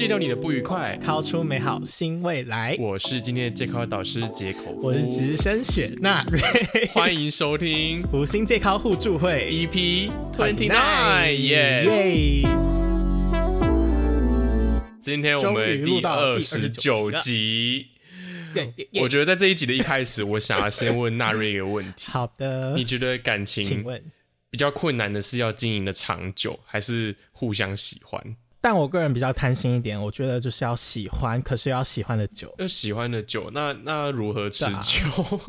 戒掉你的不愉快，掏出美好新未来。我是今天的戒口导师杰口，我是直升雪纳瑞，欢迎收听五星戒口互助会 EP Twenty Nine，耶！耶！今天我们第二十九集。我觉得在这一集的一开始，我想要先问纳瑞一个问题。好的，你觉得感情，请问比较困难的是要经营的长久，还是互相喜欢？但我个人比较贪心一点，我觉得就是要喜欢，可是要喜欢的久，要喜欢的久。那那如何持久？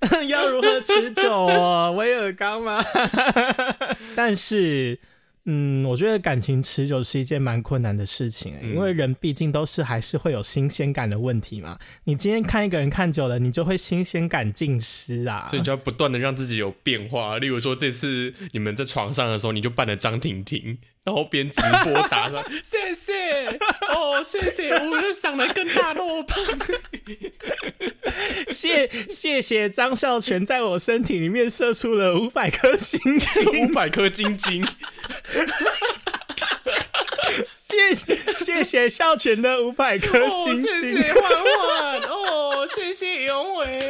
要如何持久哦？威尔刚吗？但是。嗯，我觉得感情持久是一件蛮困难的事情，因为人毕竟都是还是会有新鲜感的问题嘛。你今天看一个人看久了，你就会新鲜感尽失啊。所以你就要不断的让自己有变化。例如说，这次你们在床上的时候，你就扮了张婷婷，然后边直播打上谢谢哦，谢谢，我就长得更大肉胖。谢谢谢张孝全在我身体里面射出了五百颗星星，五百颗晶晶。谢谢谢谢孝全的五百颗金金，谢谢欢欢哦，谢谢永伟。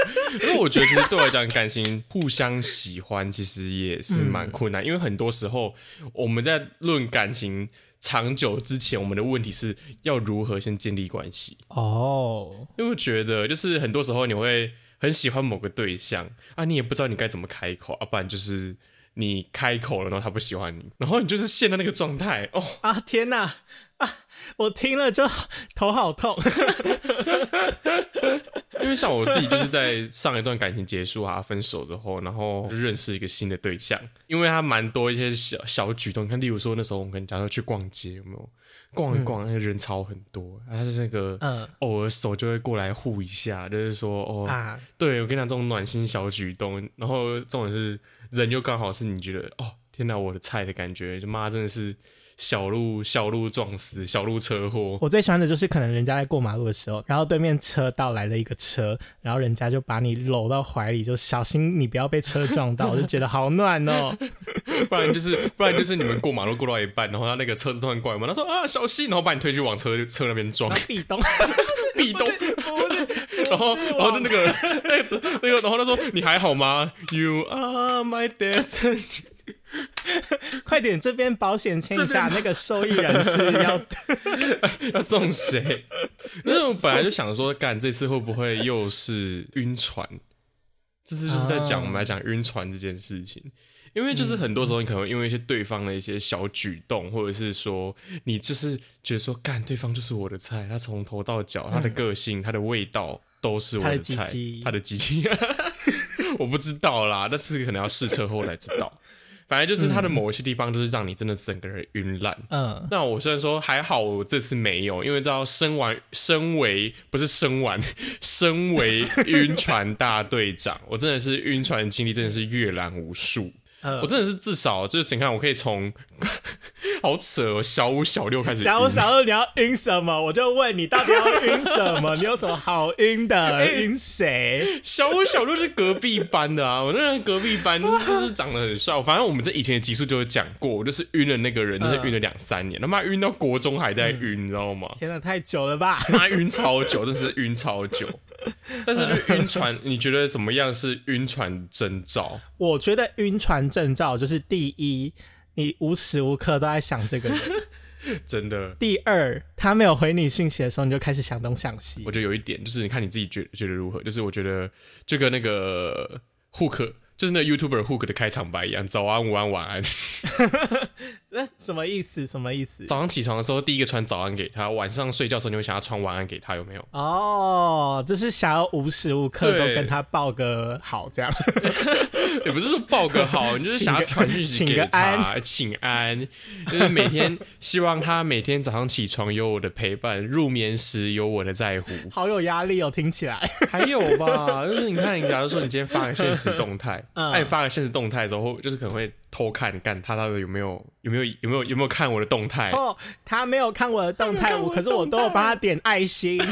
因为我觉得其实对我来讲，感情互相喜欢其实也是蛮困难，因为很多时候我们在论感情长久之前，我们的问题是要如何先建立关系哦。因为我觉得就是很多时候你会很喜欢某个对象啊，你也不知道你该怎么开口啊，不然就是。你开口了，然后他不喜欢你，然后你就是陷在那个状态哦 啊天哪啊！我听了就头好痛，因为像我自己就是在上一段感情结束啊分手之后，然后认识一个新的对象，因为他蛮多一些小小举动，你看，例如说那时候我们跟假如去逛街，有没有？逛一逛，那个人潮很多，他是那个嗯，偶尔手就会过来护一下，就是说哦啊，对我跟你讲这种暖心小举动，然后这种是。人又刚好是你觉得哦，天哪，我的菜的感觉，就妈真的是小路小路撞死，小路车祸。我最喜欢的就是可能人家在过马路的时候，然后对面车道来了一个车，然后人家就把你搂到怀里，就小心你不要被车撞到，我就觉得好暖哦。不然就是不然就是你们过马路过到一半，然后他那个车子突然过来嘛，他说啊小心，然后把你推去往车车那边撞。壁咚，壁咚。然后，然后就那个，那个，那个，然后他说：“你还好吗？”You are my destiny。快点，这边保险签一下，那个受益人是要 要送谁？因为我本来就想说，干这次会不会又是晕船？这次就是在讲我们来讲晕船这件事情。因为就是很多时候，你可能因为一些对方的一些小举动，或者是说你就是觉得说，干对方就是我的菜，他从头到脚，他的个性，他的味道都是我的菜，他的机器，我不知道啦，但是可能要试车后才知道。反正就是它的某一些地方，就是让你真的整个人晕烂。嗯，那我虽然说还好，我这次没有，因为知道身完身为不是身完，身为晕船大队长，我真的是晕船经历真的是阅览无数。我真的是至少就是，你看，我可以从 好扯哦，小五小六开始。小五小六，你要晕什么？我就问你，到底要晕什么？你有什么好晕的？晕谁？小五小六是隔壁班的啊，我那隔壁班 就是长得很帅。反正我们在以前的集数就有讲过，我就是晕了那个人，就是晕了两三年，他妈晕到国中还在晕，你知道吗？天哪，太久了吧？他晕超久，真是晕超久。但是晕船，你觉得怎么样是晕船征兆？我觉得晕船征兆就是第一，你无时无刻都在想这个人，真的。第二，他没有回你讯息的时候，你就开始想东想西。我觉得有一点就是，你看你自己觉觉得如何？就是我觉得就跟那个 hook。就是那 YouTuber Hook 的开场白一样，早安、午安、晚安。那什么意思？什么意思？早上起床的时候，第一个传早安给他；晚上睡觉的时候，你会想要传晚安给他，有没有？哦，就是想要无时无刻都跟他报个好，这样。也不是说报个好，你就是想要传讯息给他，请安。就是每天希望他每天早上起床有我的陪伴，入眠时有我的在乎。好有压力哦，听起来。还有吧，就是你看，你假如说你今天发个现实动态。哎，发个现实动态之后，就是可能会偷看，干他到底有没有有没有有没有有没有看我的动态？哦，他没有看我的动态，我可是我都有帮他点爱心。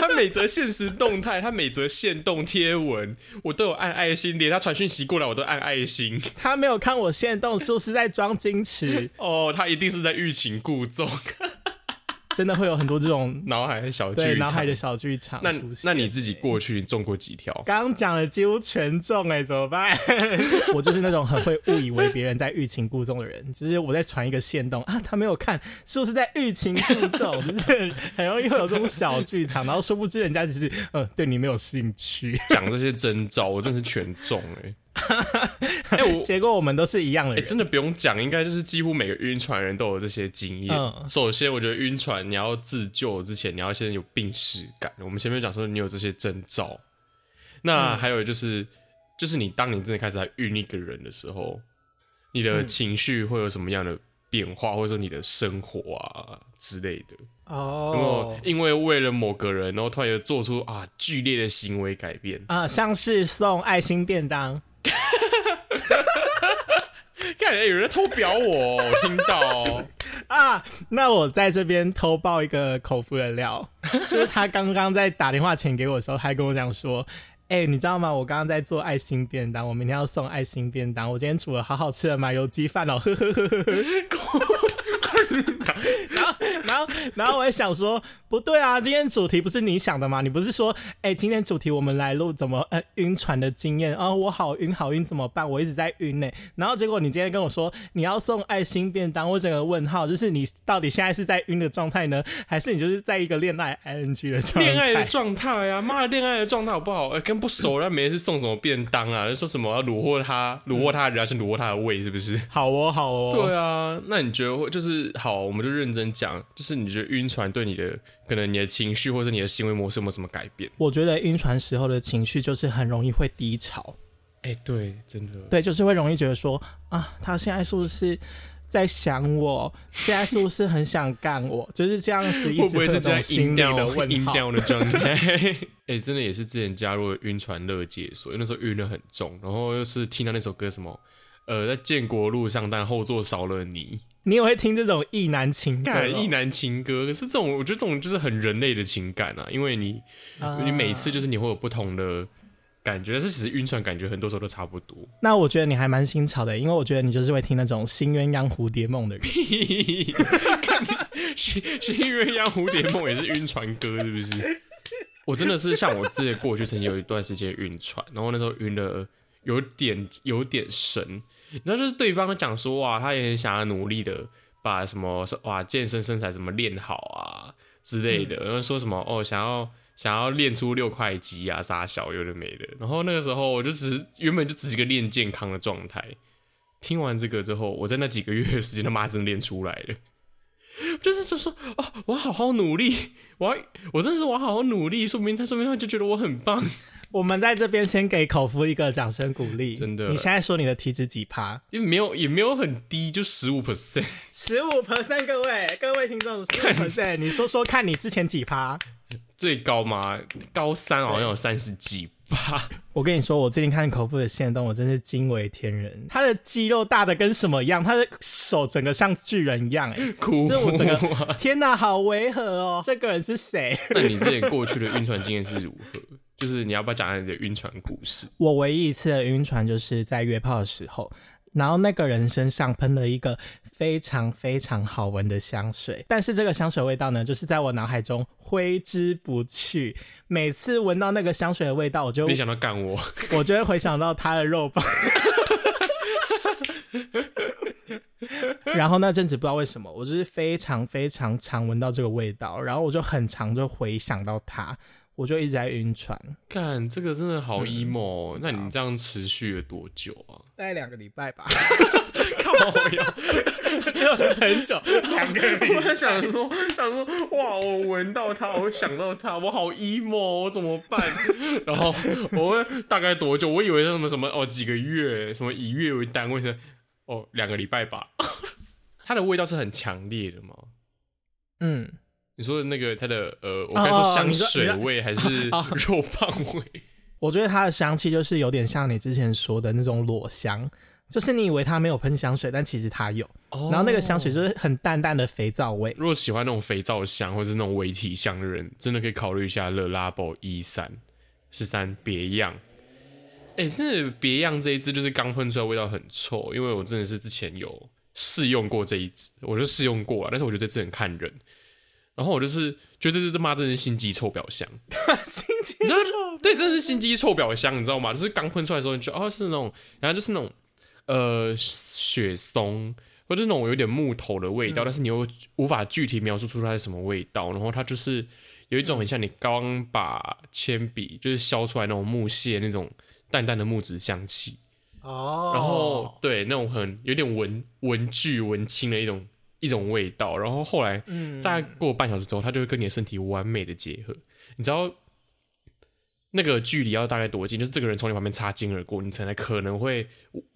他每则现实动态，他每则限动贴文，我都有按爱心，连他传讯息过来，我都按爱心。他没有看我限动，是不是在装矜持？哦，他一定是在欲擒故纵。真的会有很多这种 脑海的小对剧场。脑海的小剧场那出现那你自己过去中过几条？刚刚讲的几乎全中哎、怎么办？我就是那种很会误以为别人在欲擒故纵的人，就是我在传一个线动啊，他没有看，是不是在欲擒故纵？就是很容易会有这种小剧场，然后殊不知人家只是呃对你没有兴趣，讲这些征兆，我真是全中哎、哎、我结果我们都是一样的哎、人。真的不用讲，应该就是几乎每个晕船人都有这些经验。嗯首先，我觉得晕船你要自救之前，你要先有病史感。我们前面讲说你有这些征兆，那嗯还有就是，就是你当你真的开始在晕一个人的时候，你的嗯情绪会有什么样的变化，或者说你的生活啊之类的。然后哦因为为了某个人，然后突然又做出啊剧烈的行为改变，啊，像是送爱心便当，看有人偷表我，我听到。啊，那我在这边偷爆一个口服的料，就是他刚刚在打电话前给我的时候，还跟我讲说。哎、你知道吗？我刚刚在做爱心便当，我明天要送爱心便当。我今天煮了好好吃的麻油鸡饭哦，呵呵呵呵呵。然后，然后，然后我也想说，不对啊，今天主题不是你想的吗？你不是说，哎、今天主题我们来录怎么呃晕船的经验哦，我好晕好晕怎么办？我一直在晕呢。然后结果你今天跟我说你要送爱心便当，我整个问号，就是你到底现在是在晕的状态呢，还是你就是在一个恋爱 ing 的状态？恋爱的状态啊，妈的，恋爱的状态好不好？呃跟不熟那没事送什么便当啊？就说什么要虏获他，虏获他的人，先虏获他的胃，是不是？好哦，好哦，对啊，那你觉得会就是好？我们就认真讲，就是你觉得晕船对你的可能你的情绪或者你的行为模式有没有什么改变？我觉得晕船时候的情绪就是很容易会低潮，哎、对，真的，对，就是会容易觉得说啊，他现在是不是在想我？现在是不是很想干我？就是这样子，一不会是这样音调的问号？音调的状态？哎、真的也是之前加入了晕船乐界所，因为那时候晕的很重，然后又是听到那首歌什么。呃，在建国路上，但后座少了你，你也会听这种意难情歌哦、干意难情歌。可是这种，我觉得这种就是很人类的情感啊，因为你啊你每次就是你会有不同的感觉，但是其实晕船感觉很多时候都差不多。那我觉得你还蛮新潮的，因为我觉得你就是会听那种新鸳鸯蝴蝶梦的人。看 新新鸳鸯蝴蝶梦也是晕船歌，是不是？我真的是像我自己过去曾经有一段时间晕船，然后那时候晕的有点有点深，你知道，就是对方讲说哇，他也很想要努力的把什么哇健身身材什么练好啊之类的，然后说什么哦想要想要练出六块肌啊啥小有的没的，然后那个时候我就只是原本就只是一个练健康的状态，听完这个之后，我在那几个月的时间他妈真的练出来了。就是就说哦，我好好努力，我要我真的是我好好努力，说明他说明他就觉得我很棒。我们在这边先给口服一个掌声鼓励。真的你现在说你的体脂几趴？因为没有也没有很低，就十五 percent。十五 percent，各位各位听众，十五 percent，你说说看你之前几趴？最高吗，高三好像有三十几吧。我跟你说，我最近看口服的线动，我真是惊为天人。他的肌肉大的跟什么一样？他的手整个像巨人一样、哎，哭这我整个啊！天哪，好违和哦！这个人是谁？那你之前过去的晕船经验是如何？就是你要不要讲下你的晕船故事？我唯一一次的晕船就是在约炮的时候，然后那个人身上喷了一个非常非常好闻的香水，但是这个香水味道呢，就是在我脑海中挥之不去。每次闻到那个香水的味道，我就没想到干我？我就会回想到他的肉棒。然后那阵子不知道为什么，我就是非常非常常闻到这个味道，然后我就很常就回想到他，我就一直在晕船，看这个真的好 emo 哦、那你这样持续了多久啊？大概两个礼拜吧，靠呀！就很久，两个礼我在想说，想说，哇，我闻到它，我想到它，我好 emo，我怎么办？然后我问大概多久？我以为什么什么哦，几个月，什么以月为单位的，哦，两个礼拜吧。它的味道是很强烈的吗？嗯，你说的那个它的呃，我该说香水味还是 哦 肉棒味？我觉得它的香气就是有点像你之前说的那种裸香，就是你以为它没有喷香水，但其实它有，哦然后那个香水就是很淡淡的肥皂味。如果喜欢那种肥皂香或是那种微体香的人，真的可以考虑一下乐拉宝一三十三别样。哎、是别样这一支就是刚喷出来味道很臭，因为我真的是之前有试用过这一支，我就试用过啊，但是我觉得这支很看人。然后我就是觉得这这妈真是心机臭表香，心机臭对，真的是心机臭表香，你知道吗？就是刚喷出来的时候，你觉得哦是那种，然后就是那种呃雪松或者那种有点木头的味道，但是你又无法具体描述出它是什么味道，然后它就是有一种很像你刚把铅笔就是削出来那种木屑那种淡淡的木质香气，哦，然后对那种很有点文文具文青的一种一种味道，然后后来嗯大概过半小时之后，它就会跟你的身体完美的结合。你知道那个距离要大概多近？就是这个人从你旁边擦肩而过，你才可能会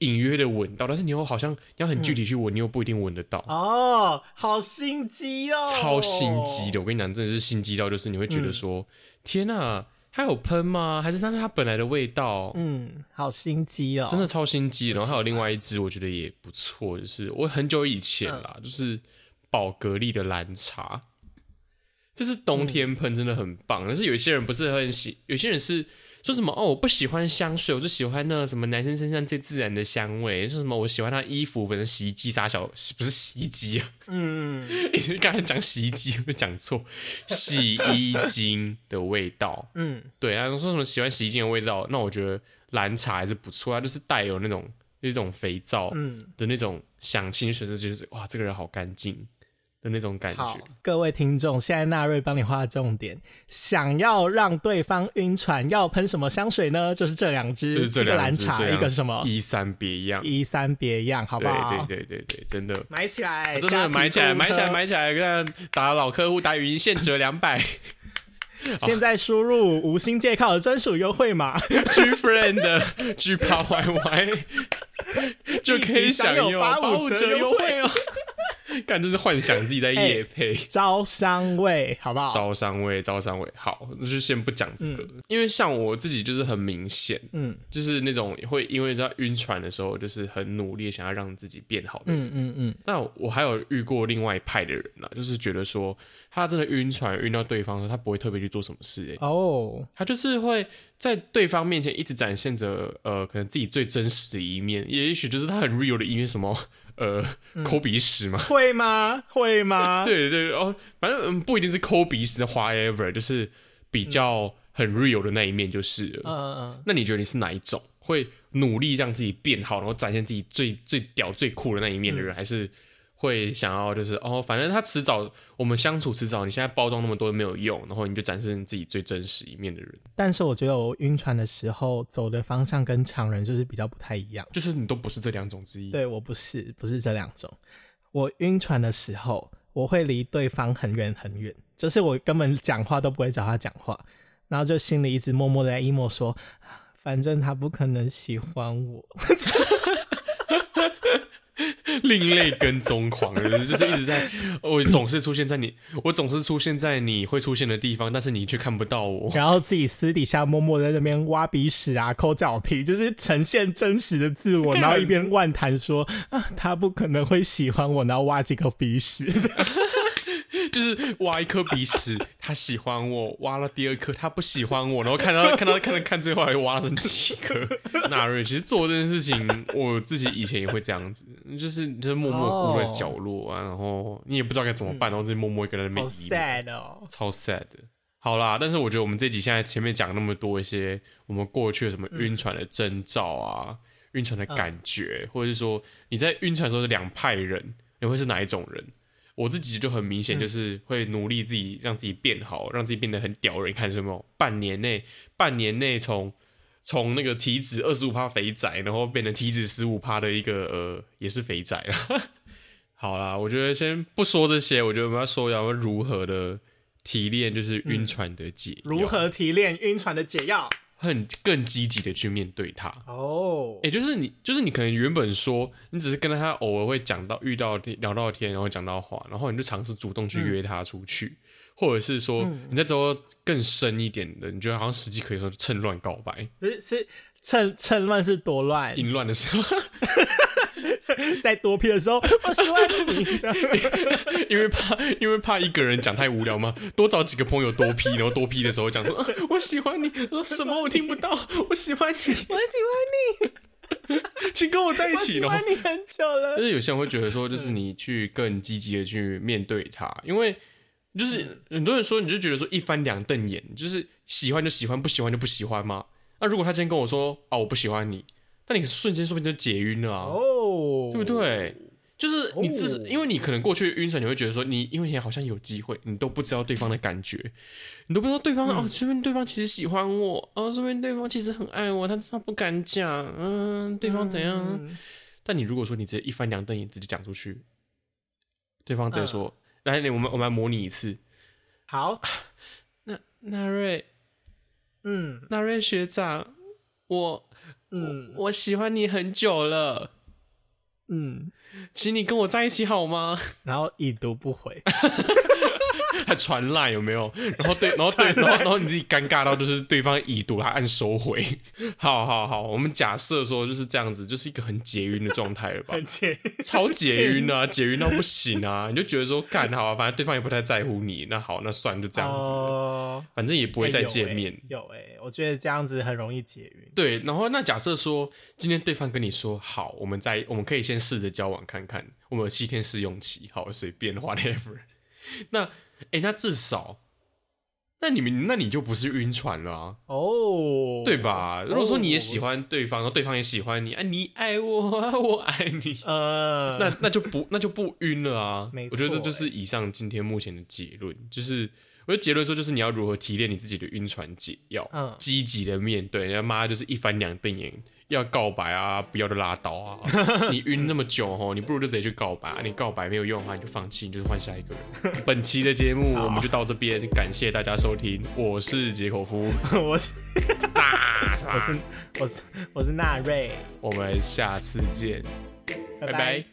隐约的闻到，但是你又好像要很具体去闻，你又不一定闻得到。哦，好心机哦，超心机的，我跟你讲，真的是心机到，就是你会觉得说，天哪、还有喷吗？还是它是它本来的味道？嗯，好心机哦，真的超心机。然后还有另外一支，我觉得也不错，就是我很久以前啦，就是宝格丽的蓝茶，这是冬天喷，真的很棒。但是有些人不是很喜，有些人是说什么哦，我不喜欢香水，我就喜欢那什么男生身上最自然的香味，说什么我喜欢他衣服，本身洗衣机啥小，不是洗衣机啊，嗯，刚才讲洗衣机，有没有讲错，洗衣精的味道。嗯。对啊，说什么喜欢洗衣精的味道，那我觉得蓝茶还是不错，它就是带有那种那种肥皂嗯，的那种香气，你觉得就是哇，这个人好干净的那种感好觉。，各位听众，现在纳瑞帮你画重点，想要让对方晕船，要喷什么香水呢？就是这两支，就是这一个蓝茶，两支一个是什么？一三别样，一三别样，好不好？对对对对对，真的。买起来，真虾皮的买起来，购物买起来，车买起来！看打老客户打语音现折两百 现在输入无心借靠的专属优惠码，，G friend 的 G 八 YY 就可以享有八五折优惠哦。干，这是幻想自己在 夜配。招商位，好不好？招商位，招商位，好，那就先不讲这个，因为像我自己就是很明显，嗯就是那种会因为在晕船的时候，就是很努力想要让自己变好的人。嗯嗯嗯，那我还有遇过另外一派的人啦，就是觉得说他真的晕船晕到对方的时候，他不会特别去做什么事、欸，哦，他就是会在对方面前一直展现着呃，可能自己最真实的一面，也许就是他很 real 的一面，什么呃抠鼻屎吗，会吗？会吗？对对，哦，反正嗯不一定是抠鼻屎，whatever，就是比较很 real 的那一面就是了。嗯嗯嗯，那你觉得你是哪一种？会努力让自己变好，然后展现自己最最屌、最酷的那一面的人，还是会想要就是哦，反正他迟早我们相处迟早，你现在包装那么多没有用，然后你就展示你自己最真实一面的人，但是我觉得我晕船的时候走的方向跟常人就是比较不太一样。就是你都不是这两种之一。对我不是不是这两种，我晕船的时候，我会离对方很远很远，就是我根本讲话都不会找他讲话，然后就心里一直默默的在 emo 说，反正他不可能喜欢我。另类跟踪狂，就是一直在，我总是出现在你，我总是出现在你会出现的地方，但是你却看不到我。然后自己私底下默默在那边挖鼻屎啊、抠脚皮，就是呈现真实的自我，然后一边乱谈说啊，他不可能会喜欢我，然后挖几个鼻屎。就是挖一颗鼻屎，他喜欢我；挖了第二颗，他不喜欢我。然后看到看到看到看最后还挖了成几颗。纳瑞其实做这件事情，我自己以前也会这样子，就是就是默默孤在角落啊，然后你也不知道该怎么办，然后就默默一个人在那好 sad 哦。超 sad 的。好啦，但是我觉得我们这集现在前面讲那么多一些我们过去的什么晕船的征兆啊，晕船的感觉，或者是说你在晕船的时候是两派人，你会是哪一种人？我自己就很明显，就是会努力自己让自己变好，让自己变得很屌人。你看什么？半年内，半年内从从那个体脂二十五趴肥仔，然后变成体脂十五趴的一个呃，也是肥仔了。好啦，我觉得先不说这些，我觉得我们要说要如何的提炼，就是晕船的解药、如何提炼晕船的解药？很更积极的去面对他。哦。也、就是你，就是你可能原本说你只是跟他偶尔会讲到遇到聊到天，然后讲到话，然后你就尝试主动去约他出去，或者是说你在之后更深一点的，你觉得好像时机可以说趁乱告白，是是趁趁乱是多乱，淫乱的时候，在多批的时候，我喜欢你这样。因为怕因为怕一个人讲太无聊嘛，多找几个朋友多批，然后多批的时候讲说、啊我喜欢你，说什么我听不到，我喜欢你，我喜欢你，请跟我在一起，我喜欢你很久了就。是有些人会觉得说，就是你去更积极的去面对他，因为就是很多人说，你就觉得说一翻两瞪眼，就是喜欢就喜欢，不喜欢就不喜欢嘛？那如果他今天跟我说啊，我不喜欢你，那你瞬间说不定就解晕了啊，哦，对不？对？就是你自，哦。因为你可能过去晕船，你会觉得说你，因为你好像有机会，你都不知道对方的感觉，你都不知道对方、哦，说明对方其实喜欢我，哦，说明对方其实很爱我，他他不敢讲，嗯，对方怎样？嗯。但你如果说你直接一翻两瞪眼直接讲出去，对方直接说，来，你我们我们来模拟一次，好，那那瑞嗯。那瑞学长，我嗯。我喜欢你很久了，嗯，请你跟我在一起好吗？然后已读不回，还传赖有没有？然后对，然后对，然后然后你自己尴尬到就是对方已读，还按收回。好好好，我们假设说就是这样子，就是一个很解晕的状态了吧？很解，超解晕啊，解晕到不行啊！你就觉得说干好啊，反正对方也不太在乎你，那好，那算就这样子反正也不会再见面。有哎、我觉得这样子很容易解晕。对，然后那假设说今天对方跟你说好，我们在我们可以先试着交往看看，我们有七天试用期，好随便 whatever。那哎、那至少，那你们那你就不是晕船了啊，哦，对吧？如果说你也喜欢，对方，然后对方也喜欢你，啊，你爱我 啊，我爱你，呃，那那就不那就不晕了啊。没我觉得这错就是以上今天目前的结论，就是我觉得结论说就是你要如何提炼你自己的晕船解药，嗯积极的面对，人家妈就是一翻两瞪眼，要告白啊，不要就拉倒啊。你晕那么久哦，你不如就直接去告白、啊，你告白没有用的话，你就放弃，你就是换下一个人。本期的节目我们就到这边，感谢大家收听，我是杰口夫，我是 大我是我是我是纳瑞，我们下次见，拜。拜拜